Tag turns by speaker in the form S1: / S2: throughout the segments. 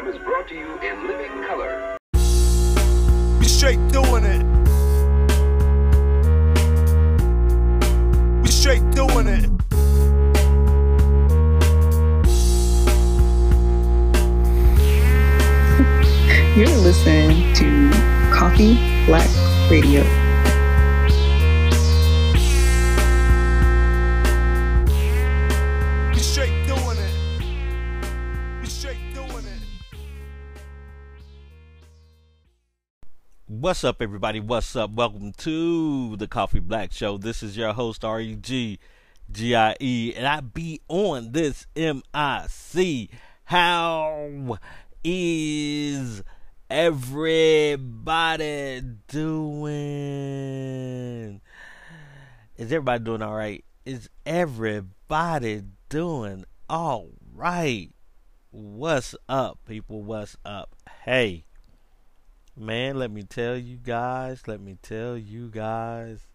S1: program is brought to you in living color.
S2: We straight doing it. We straight doing it.
S3: You're listening to Coffee Black Radio.
S4: What's up, everybody? What's up? Welcome to the Coffee Black Show. This is your host, R E G G I E, and I be on this MIC. How is everybody doing? Is everybody doing all right? Is everybody doing all right? What's up, people? What's up? Hey. Man, let me tell you guys, let me tell you guys,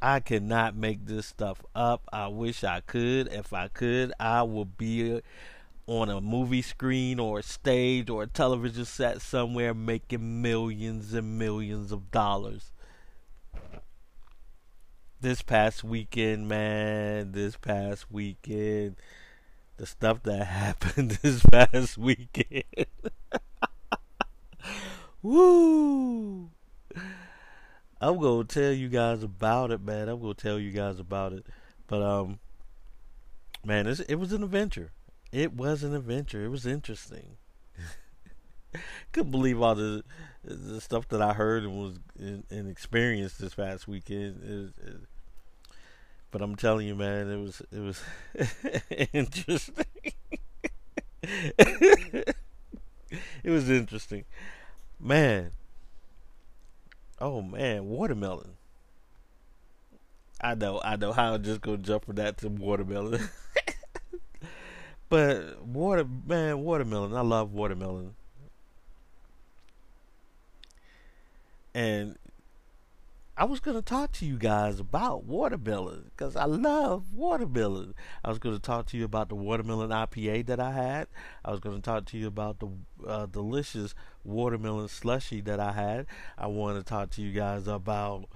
S4: I cannot make this stuff up. I wish I could. If I could, I would be on a movie screen or a stage or a television set somewhere making millions and millions of dollars. This past weekend, man, this past weekend, the stuff that happened this past weekend. Woo! I'm gonna tell you guys about it, man. I'm gonna tell you guys about it. But um, man, it was an adventure. It was an adventure. It was interesting. Couldn't believe all the the stuff that I heard and was and, and experienced this past weekend. It, it, but I'm telling you, man, it was it was interesting. it was interesting. Man. Oh man, watermelon. I know, I know how I'm just gonna jump from that to watermelon. but water man, watermelon, I love watermelon. And I was going to talk to you guys about watermelon because I love watermelon. I was going to talk to you about the watermelon IPA that I had. I was going to talk to you about the uh, delicious watermelon slushy that I had. I want to talk to you guys about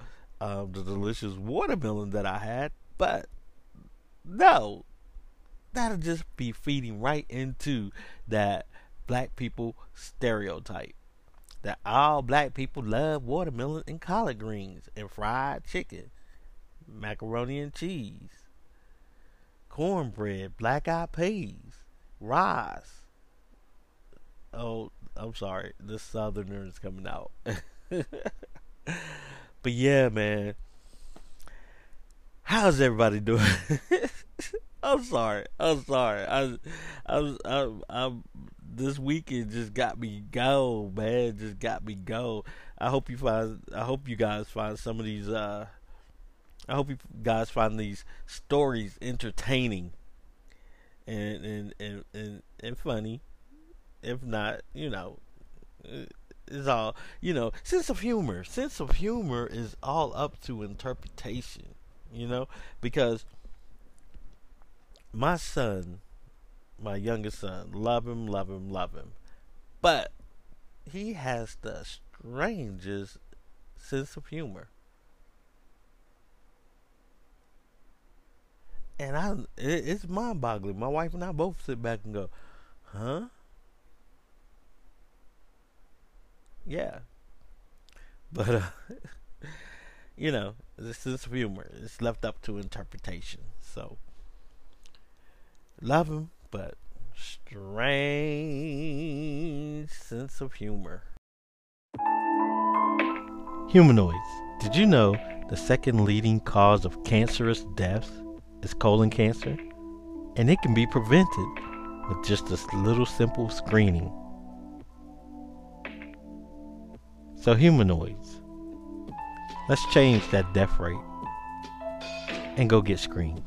S4: uh, the delicious watermelon that I had. But no, that'll just be feeding right into that black people stereotype that all black people love watermelon and collard greens and fried chicken, macaroni and cheese, cornbread, black eyed peas, rice. Oh, I'm sorry, the southerner is coming out. but yeah, man. How's everybody doing? I'm sorry. I'm sorry. I, I, I, I'm this weekend just got me go, man. Just got me go. I hope you find. I hope you guys find some of these. uh I hope you guys find these stories entertaining, and and and and, and funny. If not, you know, it's all you know. Sense of humor. Sense of humor is all up to interpretation. You know, because my son my youngest son. Love him, love him, love him. But he has the strangest sense of humor. And I, it, it's mind boggling. My wife and I both sit back and go, huh? Yeah. But, uh, you know, the sense of humor is left up to interpretation. So, love him, but strange sense of humor. Humanoids. Did you know the second leading cause of cancerous deaths is colon cancer? And it can be prevented with just a little simple screening. So, humanoids, let's change that death rate and go get screened.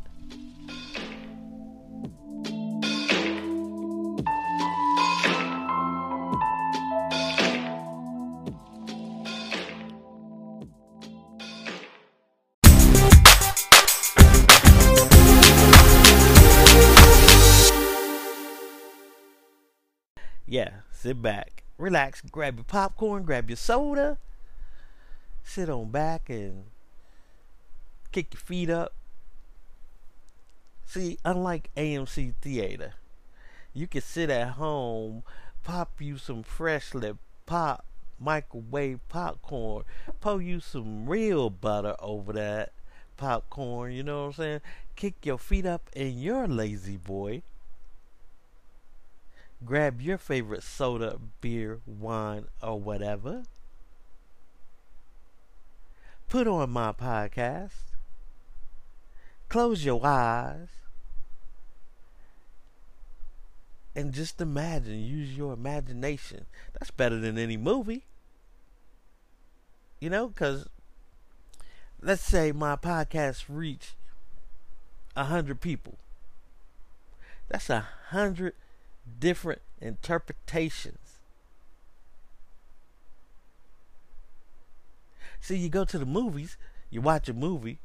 S4: Sit back, relax, grab your popcorn, grab your soda, sit on back and kick your feet up. See, unlike AMC Theater, you can sit at home, pop you some freshly pop microwave popcorn, pour you some real butter over that popcorn, you know what I'm saying? Kick your feet up in your La-Z-Boy. Grab your favorite soda, beer, wine, or whatever. Put on my podcast. Close your eyes. And just imagine, use your imagination. That's better than any movie. You know, because let's say my podcast reach a hundred people. That's a hundred different interpretations. See, you go to the movies, you watch a movie,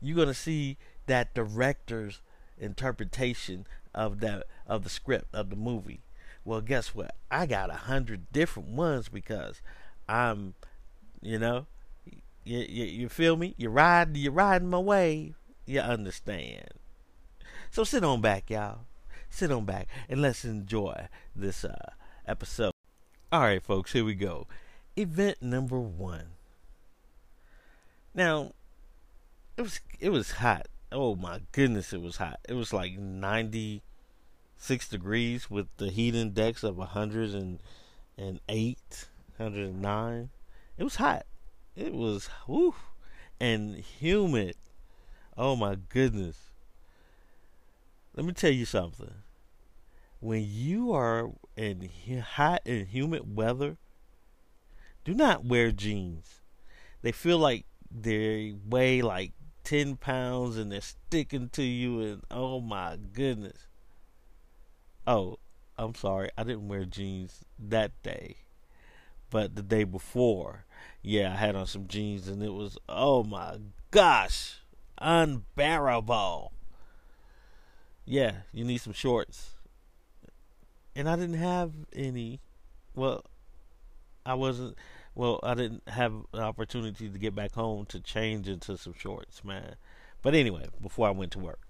S4: you're gonna see that director's interpretation of that of the script of the movie. Well, guess what? I got a hundred different ones because I'm, you know, you, you, you feel me? You ride, you riding my wave. You understand? So sit on back, y'all. Sit on back and let's enjoy this uh, episode. All right, folks, here we go. Event number one. Now, it was it was hot. Oh my goodness, it was hot. It was like ninety six degrees with the heat index of hundred and and eight, hundred and nine. It was hot. It was whoo and humid. Oh my goodness. Let me tell you something. When you are in hot and humid weather, do not wear jeans. They feel like they weigh like 10 pounds and they're sticking to you, and oh my goodness. Oh, I'm sorry. I didn't wear jeans that day. But the day before, yeah, I had on some jeans and it was, oh my gosh, unbearable. Yeah, you need some shorts. And I didn't have any. Well, I wasn't. Well, I didn't have an opportunity to get back home to change into some shorts, man. But anyway, before I went to work.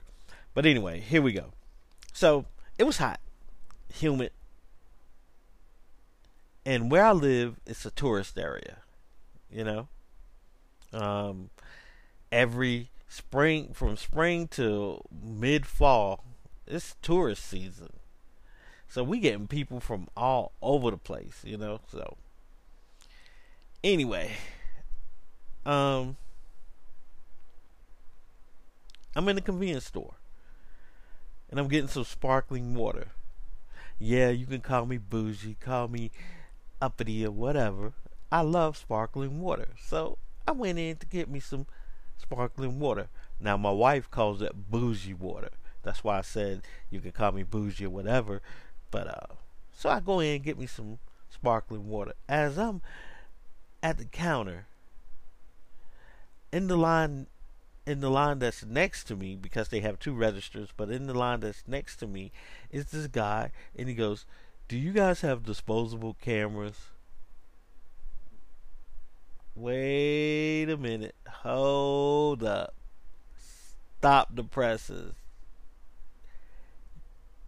S4: But anyway, here we go. So it was hot, humid, and where I live, it's a tourist area. You know, um, every spring from spring to mid fall, it's tourist season. So we getting people from all over the place, you know. So anyway, um, I'm in the convenience store, and I'm getting some sparkling water. Yeah, you can call me bougie, call me uppity or whatever. I love sparkling water. So I went in to get me some sparkling water. Now my wife calls it bougie water. That's why I said you can call me bougie or whatever. But uh so I go in and get me some sparkling water. As I'm at the counter in the line in the line that's next to me because they have two registers, but in the line that's next to me is this guy and he goes, do you guys have disposable cameras? Wait a minute. Hold up. Stop the presses.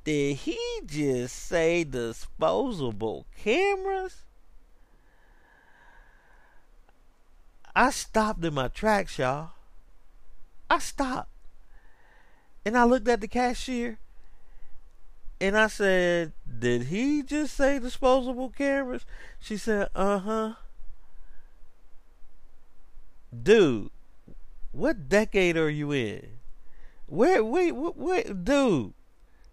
S4: Did he just say disposable cameras? I stopped in my tracks, y'all. I stopped. And I looked at the cashier and I said, Did he just say disposable cameras? She said, Uh huh. Dude, what decade are you in? Where, wait, wait, dude,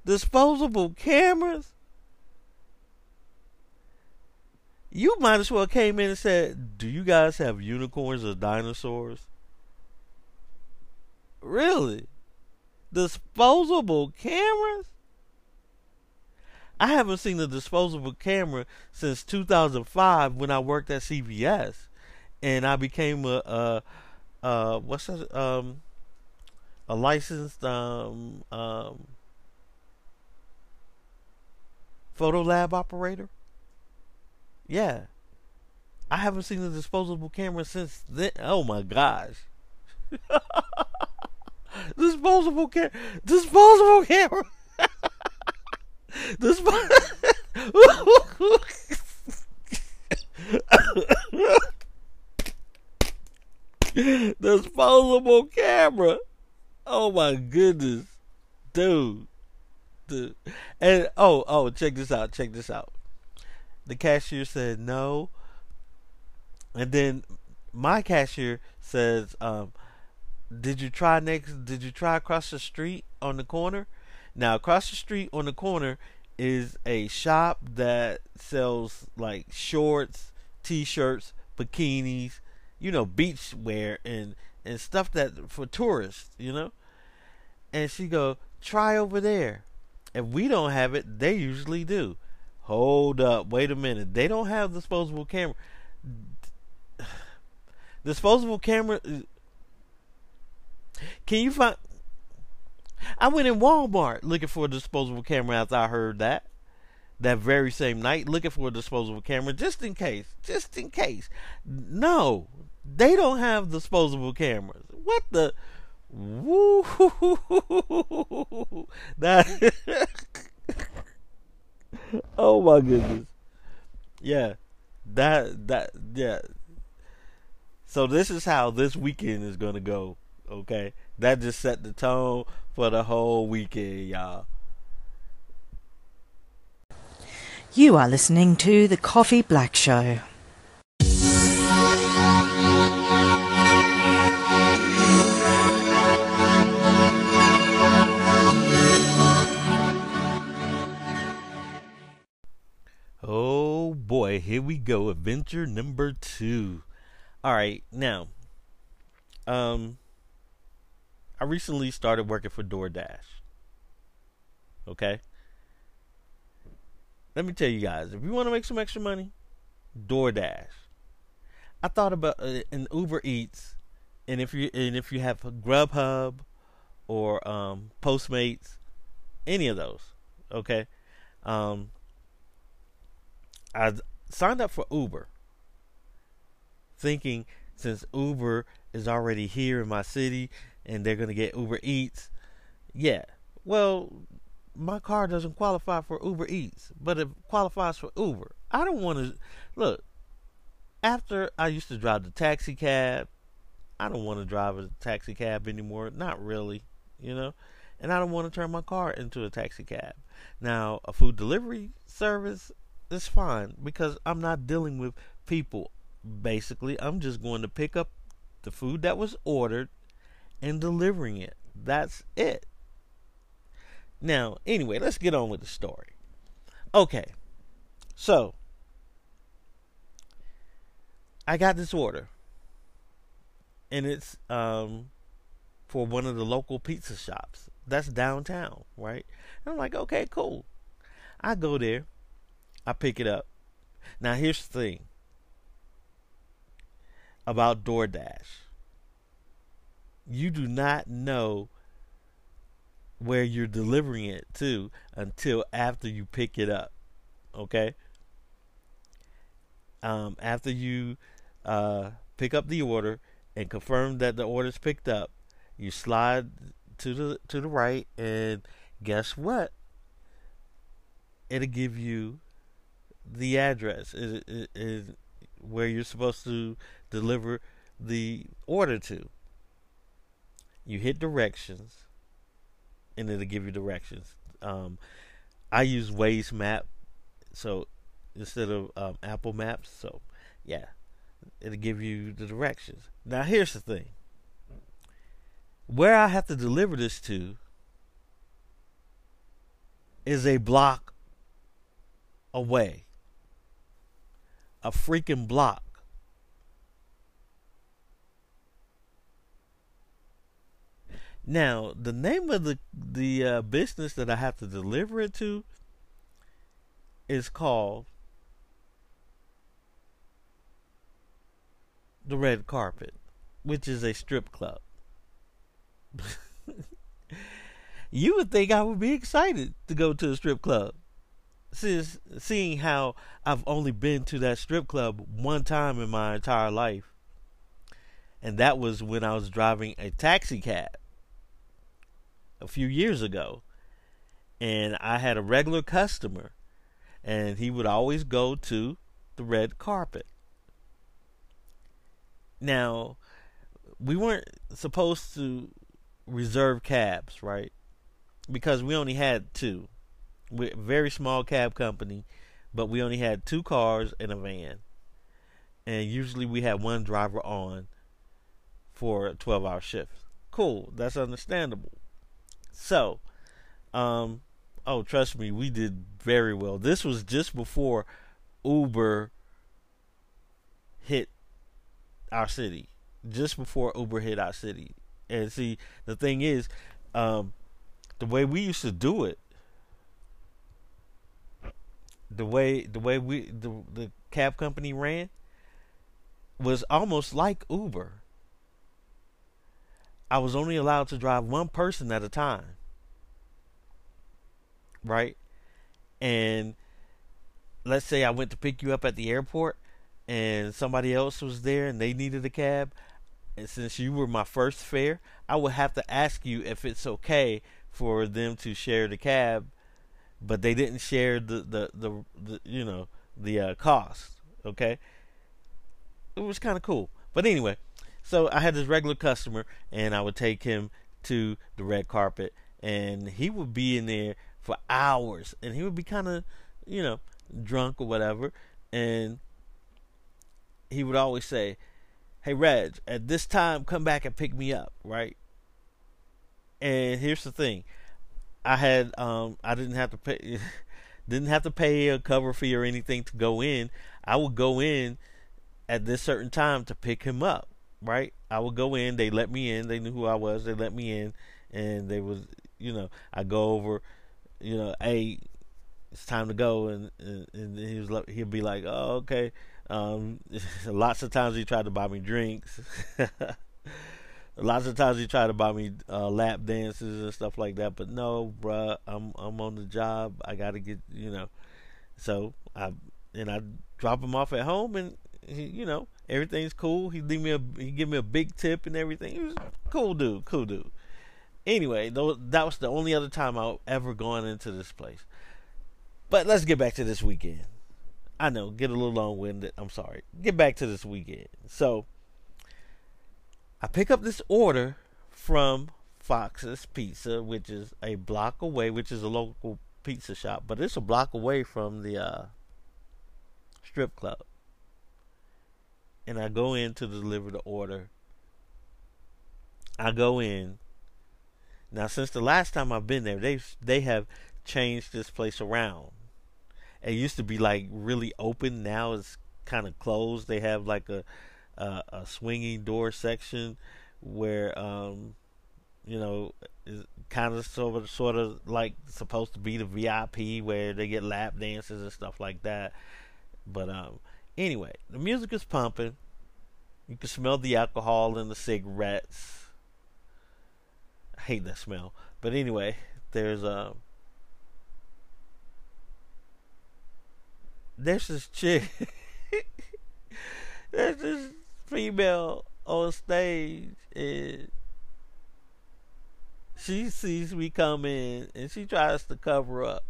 S4: disposable cameras? You might as well came in and said, Do you guys have unicorns or dinosaurs? Really? Disposable cameras? I haven't seen a disposable camera since 2005 when I worked at CVS, and I became a, a, what's that? Um, a licensed um, um, photo lab operator. Yeah. I haven't seen a disposable camera since then. Oh my gosh. disposable camera. Disposable camera. Disposable. disposable camera. Oh my goodness, dude, And oh, oh, check this out. Check this out. The cashier said no, and then my cashier says, um, "Did you try next? Did you try across the street on the corner? Now, across the street on the corner is a shop that sells like shorts, t-shirts, bikinis, you know, beach wear and and stuff that for tourists, you know. And she go, try over there. If we don't have it, they usually do. Hold up, wait a minute. They don't have disposable camera. Disposable camera. Uh, can you find? I went in Walmart looking for a disposable camera after I heard that. That very same night, looking for a disposable camera just in case. Just in case. No, they don't have disposable cameras. What the? Woo! That. oh my goodness. Yeah. That that yeah. So this is how this weekend is gonna go. Okay, that just set the tone for the whole weekend, y'all.
S5: You are listening to The Coffee Black Show.
S4: Here we go. Adventure number two. All right, now, um, I recently started working for DoorDash. Okay. Let me tell you guys, if you want to make some extra money, DoorDash. I thought about uh, an Uber Eats, and if you and if you have Grubhub or um, Postmates, any of those, okay. Um, I signed up for Uber, thinking since Uber is already here in my city and they're gonna get Uber Eats, yeah. Well, my car doesn't qualify for Uber Eats, but it qualifies for Uber. I don't want to look. After I used to drive the taxi cab, I don't want to drive a taxi cab anymore. Not really, you know. And I don't want to turn my car into a taxi cab. Now, a food delivery service is fine because I'm not dealing with people. Basically, I'm just going to pick up the food that was ordered and delivering it. That's it. Now, anyway, let's get on with the story. Okay. So, I got this order. And it's um for one of the local pizza shops. That's downtown, right? And I'm like, okay, cool. I go there. I pick it up. Now here's the thing about DoorDash. You do not know where you're delivering it to until after you pick it up. Okay? Um, after you uh, pick up the order and confirm that the order's picked up, you slide to the to the right and guess what? It'll give you the address is is where you're supposed to deliver the order to. You hit directions, and it'll give you directions. Um, I use Waze Map, so instead of um, Apple Maps, so yeah, it'll give you the directions. Now here's the thing: where I have to deliver this to is a block away a freaking block. Now, the name of the the uh, business that I have to deliver it to is called the Red Carpet, which is a strip club. you would think I would be excited to go to a strip club. Since seeing how I've only been to that strip club one time in my entire life, and that was when I was driving a taxi cab a few years ago, and I had a regular customer, and he would always go to the red carpet. Now, we weren't supposed to reserve cabs, right? Because we only had two. We're very small cab company, but we only had two cars and a van. And usually we had one driver on for a 12 hour shift. Cool, that's understandable. So, um, oh, trust me, we did very well. This was just before Uber hit our city, just before Uber hit our city. And see, the thing is, um, the way we used to do it, the way the way we the the cab company ran was almost like Uber. I was only allowed to drive one person at a time. Right? And let's say I went to pick you up at the airport and somebody else was there and they needed a cab, and since you were my first fare, I would have to ask you if it's okay for them to share the cab, but they didn't share the the the, the you know the uh, cost. Okay, it was kind of cool. But anyway, so I had this regular customer, and I would take him to the red carpet, and he would be in there for hours, and he would be kind of you know drunk or whatever, and he would always say, "Hey Reg, at this time, come back and pick me up." Right. And here's the thing, I had um I didn't have to pay didn't have to pay a cover fee or anything to go in. I would go in at this certain time to pick him up. Right. I would go in. They let me in. They knew who I was. They let me in, and they was you know I go over, you know, hey, it's time to go, and and, and he was he'd be like, oh okay. Um, lots of times he tried to buy me drinks. lots of times he tried to buy me uh, lap dances and stuff like that. But no, bruh, I'm I'm on the job. I gotta get you know. So I and I drop him off at home, and he, you know everything's cool. He leave me a he give me a big tip and everything. He was cool dude, cool dude. Anyway, though that was the only other time I ever gone into this place. But let's get back to this weekend. I know, get a little long winded. I'm sorry. Get back to this weekend. So I pick up this order from Fox's Pizza, which is a block away, which is a local pizza shop, but it's a block away from the uh, strip club. And I go in to deliver the order. I go in. Now, since the last time I've been there, they they have changed this place around it used to be like really open. Now it's kind of closed. They have like a a, a swinging door section where um you know is kind of sort of sort of like supposed to be the VIP where they get lap dances and stuff like that. But um anyway, the music is pumping. You can smell the alcohol and the cigarettes. I hate that smell. But anyway, there's um there's this chick, there's this female on stage, and she sees me come in, and she tries to cover up.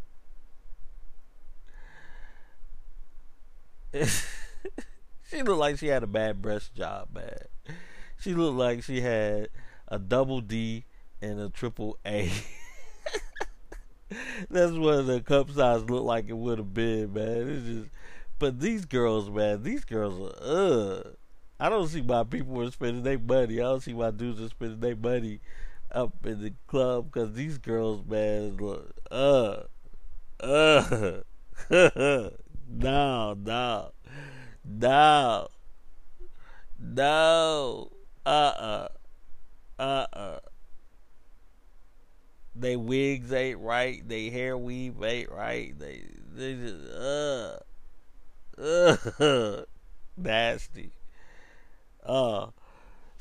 S4: she looked like she had a bad breast job, man. She looked like she had a double D and a triple A. That's what the cup size looked like it would have been, man. It's just, but these girls, man, these girls are, uh. I don't see why people are spending their money. I don't see why dudes are spending their money up in the club because these girls, man, look, uh, uh, no, no, no, no, uh, uh, uh, uh they wigs ain't right, they hair weave ain't right, they they just uh uh nasty. Uh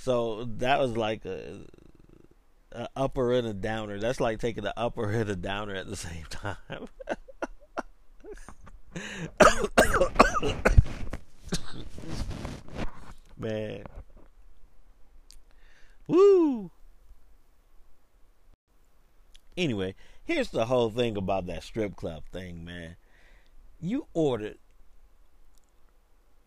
S4: so that was like a, a upper and a downer. That's like taking the upper and a downer at the same time. man. Woo! Anyway, here's the whole thing about that strip club thing, man. You ordered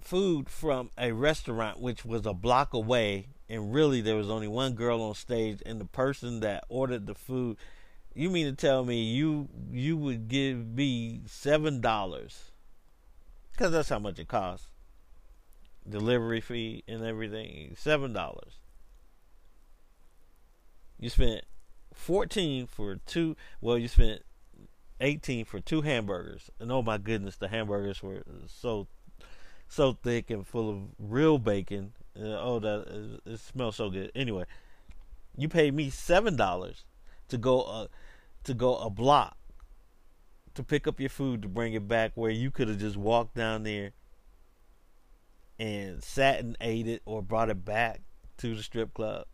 S4: food from a restaurant which was a block away, and really there was only one girl on stage, and the person that ordered the food. You mean to tell me you you would give me seven dollars? Because that's how much it costs. Delivery fee and everything, seven dollars. You spent fourteen for two. Well, you spent eighteen for two hamburgers, and oh my goodness, the hamburgers were so so thick and full of real bacon. Uh, oh, that it, it smells so good. Anyway, you paid me seven dollars to go uh, to go a block to pick up your food to bring it back, where you could have just walked down there and sat and ate it, or brought it back to the strip club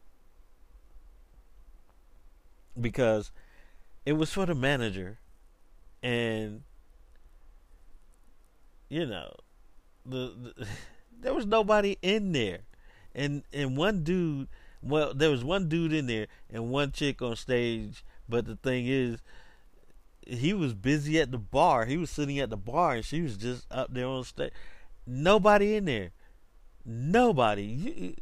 S4: because it was for the manager, and you know the, the there was nobody in there, and and one dude. Well, there was one dude in there and one chick on stage. But the thing is, he was busy at the bar. He was sitting at the bar, and she was just up there on stage. Nobody in there. Nobody. You,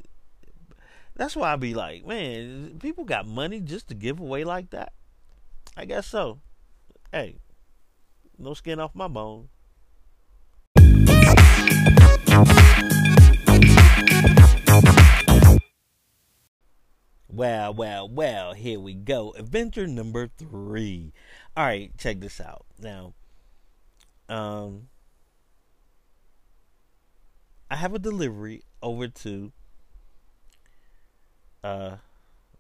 S4: that's why I be like, man, people got money just to give away like that. I guess so. Hey, no skin off my bone. Well, well, well, here we go. Adventure number three. All right, check this out. Now, um, I have a delivery over to uh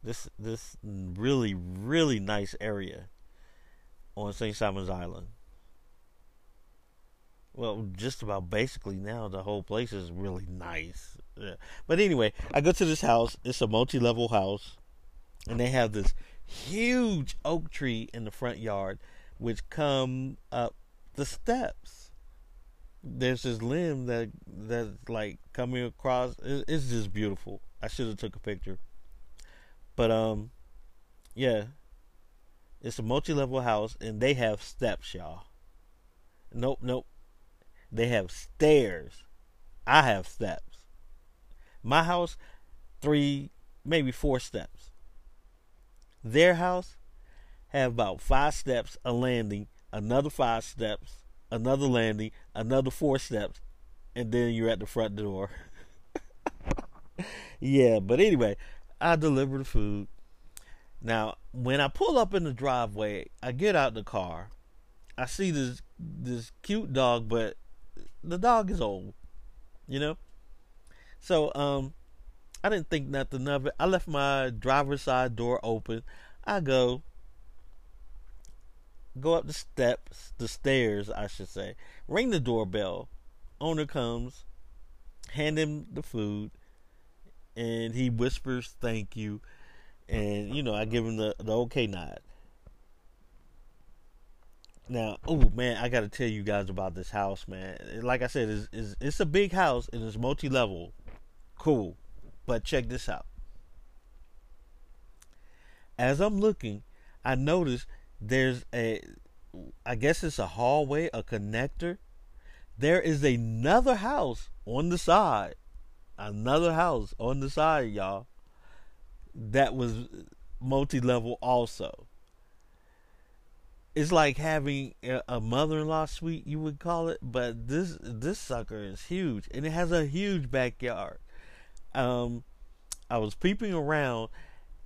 S4: this this really really nice area on St. Simons Island. Well, just about basically now the whole place is really nice. Yeah. But anyway, I go to this house. It's a multi-level house, and they have this huge oak tree in the front yard, which come up the steps. There's this limb that that's like coming across. It's just beautiful. I should have took a picture. But um, yeah, it's a multi-level house, and they have steps, y'all. Nope, nope. They have stairs. I have steps. My house, three, maybe four steps. Their house have about five steps, a landing, another five steps, another landing, another four steps, and then you're at the front door. yeah, but anyway, I deliver the food. Now, when I pull up in the driveway, I get out the car. I see this this cute dog, but the dog is old, you know. So um, I didn't think nothing of it. I left my driver's side door open. I go go up the steps, the stairs, I should say. Ring the doorbell. Owner comes, hand him the food, and he whispers thank you, and you know I give him the the okay nod. Now, oh man, I got to tell you guys about this house, man. Like I said, it's, it's, it's a big house and it's multi level. Cool. But check this out. As I'm looking, I notice there's a, I guess it's a hallway, a connector. There is another house on the side. Another house on the side, y'all. That was multi level also it's like having a mother-in-law suite you would call it but this this sucker is huge and it has a huge backyard um i was peeping around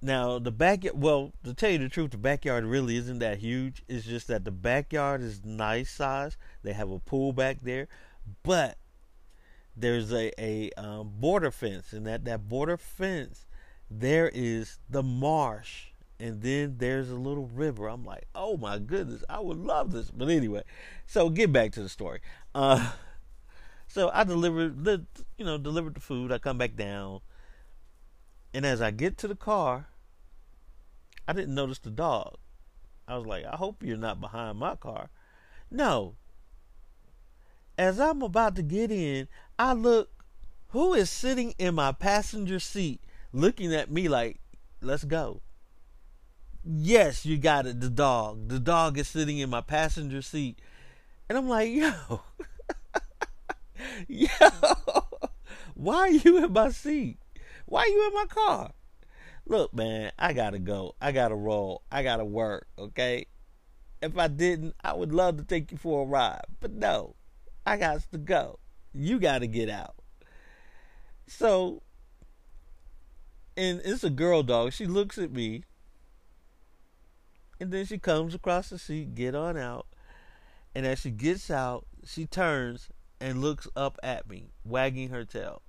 S4: now the backyard well to tell you the truth the backyard really isn't that huge it's just that the backyard is nice size they have a pool back there but there's a a um, border fence and that that border fence there is the marsh and then there's a little river. I'm like, oh my goodness, I would love this. But anyway, so get back to the story. Uh, so I delivered the, you know, delivered the food. I come back down, and as I get to the car, I didn't notice the dog. I was like, I hope you're not behind my car. No. as I'm about to get in, I look, who is sitting in my passenger seat looking at me like, let's go. Yes, you got it, the dog. The dog is sitting in my passenger seat. And I'm like, yo, yo, why are you in my seat? Why are you in my car? Look, man, I gotta go. I gotta roll. I gotta work, okay? If I didn't, I would love to take you for a ride. But no, I got to go. You gotta get out. So, and it's a girl dog. She looks at me, and then she comes across the seat, get on out. And as she gets out, she turns and looks up at me, wagging her tail.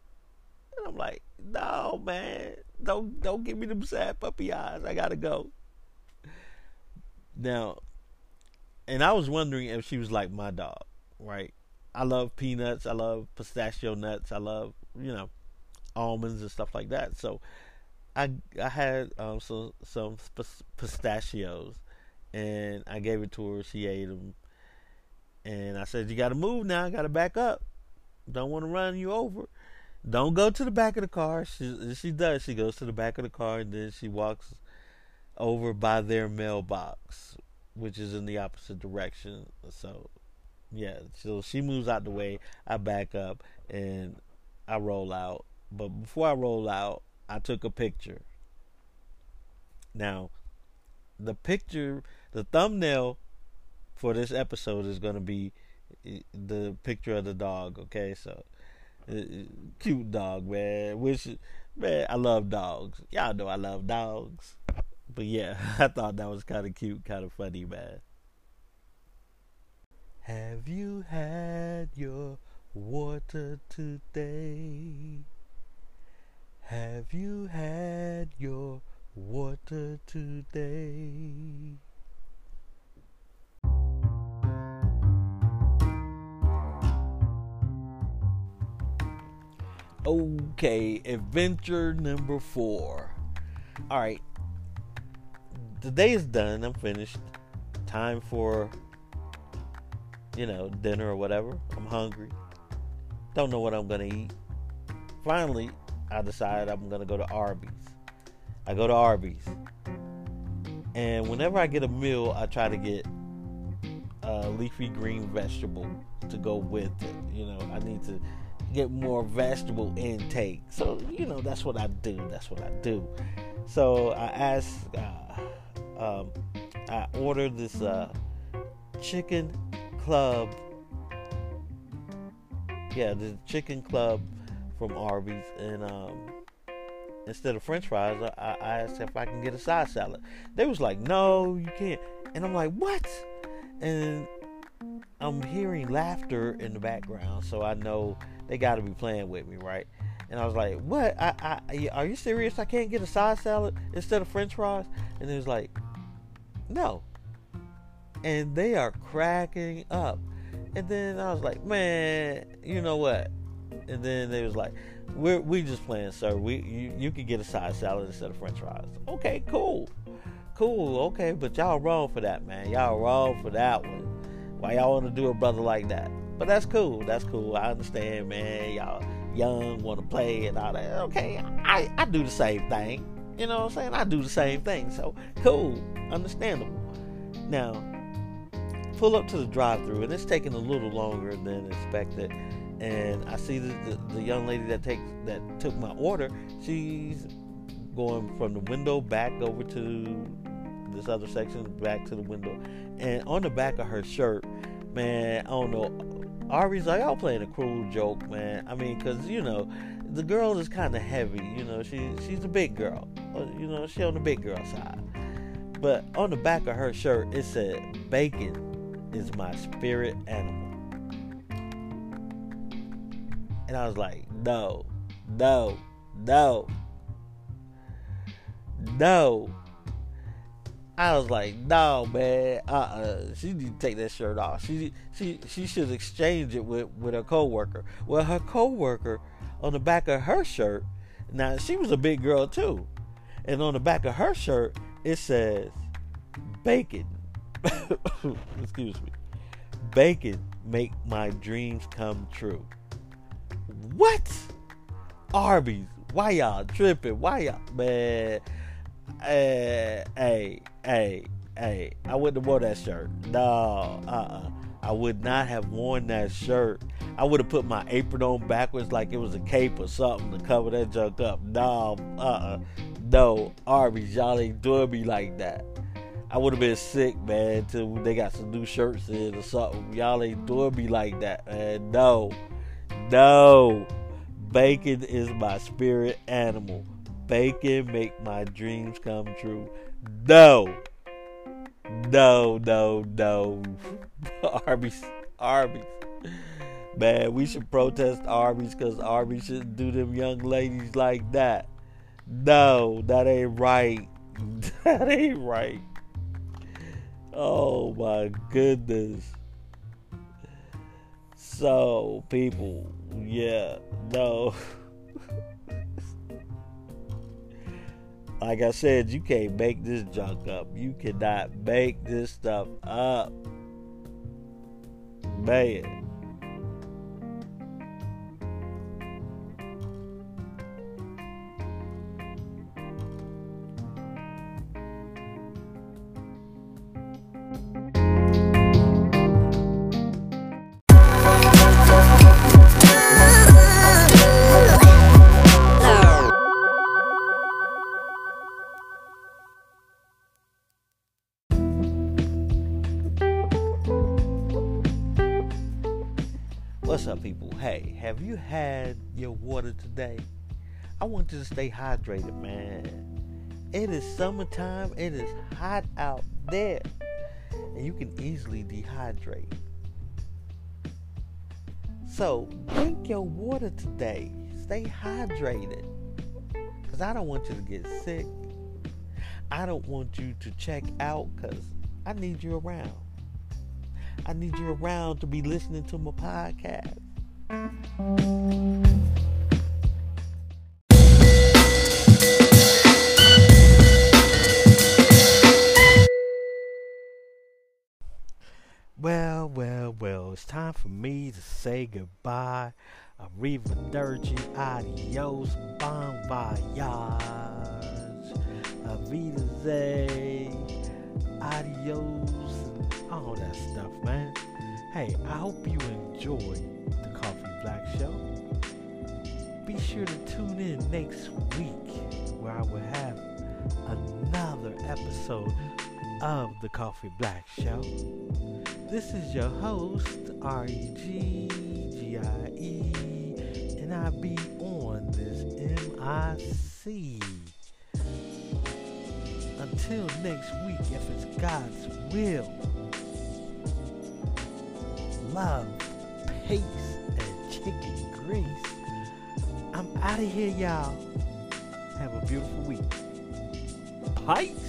S4: And I'm like, no, man, don't don't give me them sad puppy eyes. I gotta go. Now, and I was wondering if she was like my dog, right? I love peanuts. I love pistachio nuts. I love you know almonds and stuff like that. So I I had um, some some pistachios, and I gave it to her. She ate them, and I said, "You got to move now. I got to back up. Don't want to run you over." Don't go to the back of the car. She she does. She goes to the back of the car and then she walks over by their mailbox, which is in the opposite direction. So, yeah. So she moves out the way. I back up and I roll out. But before I roll out, I took a picture. Now, the picture, the thumbnail for this episode is going to be eh, the picture of the dog. Okay, so uh, cute dog, man. Which, man, I love dogs. Y'all know I love dogs. But yeah, I thought that was kind of cute, kind of funny, man. Have you had your water today? Have you had your water today? Okay, adventure number four. All right, the day is done. I'm finished. Time for, you know, dinner or whatever. I'm hungry. Don't know what I'm gonna eat. Finally, I decide I'm gonna go to Arby's. I go to Arby's, and whenever I get a meal, I try to get a leafy green vegetable to go with it. You know, I need to get more vegetable intake. So, you know, that's what I do. That's what I do. So I asked, uh, um, I ordered this uh, chicken club. Yeah, the chicken club from Arby's. And um, instead of french fries, I, I asked if I can get a side salad. They was like, no, you can't. And I'm like, what? And I'm hearing laughter in the background, so I know they got to be playing with me, right? And I was like, "What? I, I, are you serious? I can't get a side salad instead of French fries?" And it was like, "No." And they are cracking up. And then I was like, "Man, you know what?" And then they was like, "We're we just playing, sir. We you you can get a side salad instead of French fries." Okay, cool, cool. Okay, but y'all wrong for that, man. Y'all wrong for that one. Why y'all want to do a brother like that? But that's cool. That's cool. I understand, man. Y'all young, want to play and all that. Okay, I, I do the same thing. You know what I'm saying? I do the same thing. So cool, understandable. Now, pull up to the drive-through, and it's taking a little longer than expected. And I see the, the, the young lady that takes that took my order. She's going from the window back over to this other section, back to the window, and on the back of her shirt, man, I don't know Ari's like, y'all playing a cruel joke, man. I mean, cause you know, the girl is kind of heavy. You know, she she's a big girl. Uh, you know, she on the big girl side. But on the back of her shirt, it said, "Bacon is my spirit animal." And I was like, no, no, no, no. I was like, no, man, uh, uh she need to take that shirt off. She, she, she should exchange it with with her coworker. Well, her coworker on the back of her shirt, now she was a big girl too, and on the back of her shirt it says, "Bacon." Excuse me, bacon make my dreams come true. What? Arby's. Why y'all tripping? Why y'all man? Uh, hey, hey, hey. I wouldn't have worn that shirt. No, uh-uh. I would not have worn that shirt. I would have put my apron on backwards like it was a cape or something to cover that junk up. No, uh-uh. No, Arby's, y'all ain't doing me like that. I would have been sick, man, till they got some new shirts in or something. Y'all ain't doing me like that, man. No. No. Bacon is my spirit animal. Bacon make my dreams come true. No. No, no, no. Arby's. Arby's. Man, we should protest Arby's because Arby's shouldn't do them young ladies like that. No, that ain't right. That ain't right. Oh my goodness. So, people, yeah, no. like I said, you can't make this junk up. You cannot make this stuff up. Man. You had your water today? I want you to stay hydrated, man. It is summertime, it is hot out there, and you can easily dehydrate. So, drink your water today. Stay hydrated. Because I don't want you to get sick. I don't want you to check out because I need you around. I need you around to be listening to my podcast. Well, well, well, it's time for me to say goodbye. Arrivederci, adios, bon voyage, Avidaze, adios, all that stuff, man. Hey, I hope you Coffee Black Show. Be sure to tune in next week where I will have another episode of the Coffee Black Show. This is your host, R-E-G-G-I-E, and I be on this M-I-C. Until next week, if it's God's will, love, peace, and grease. I'm out of here, y'all. Have a beautiful week. Peace.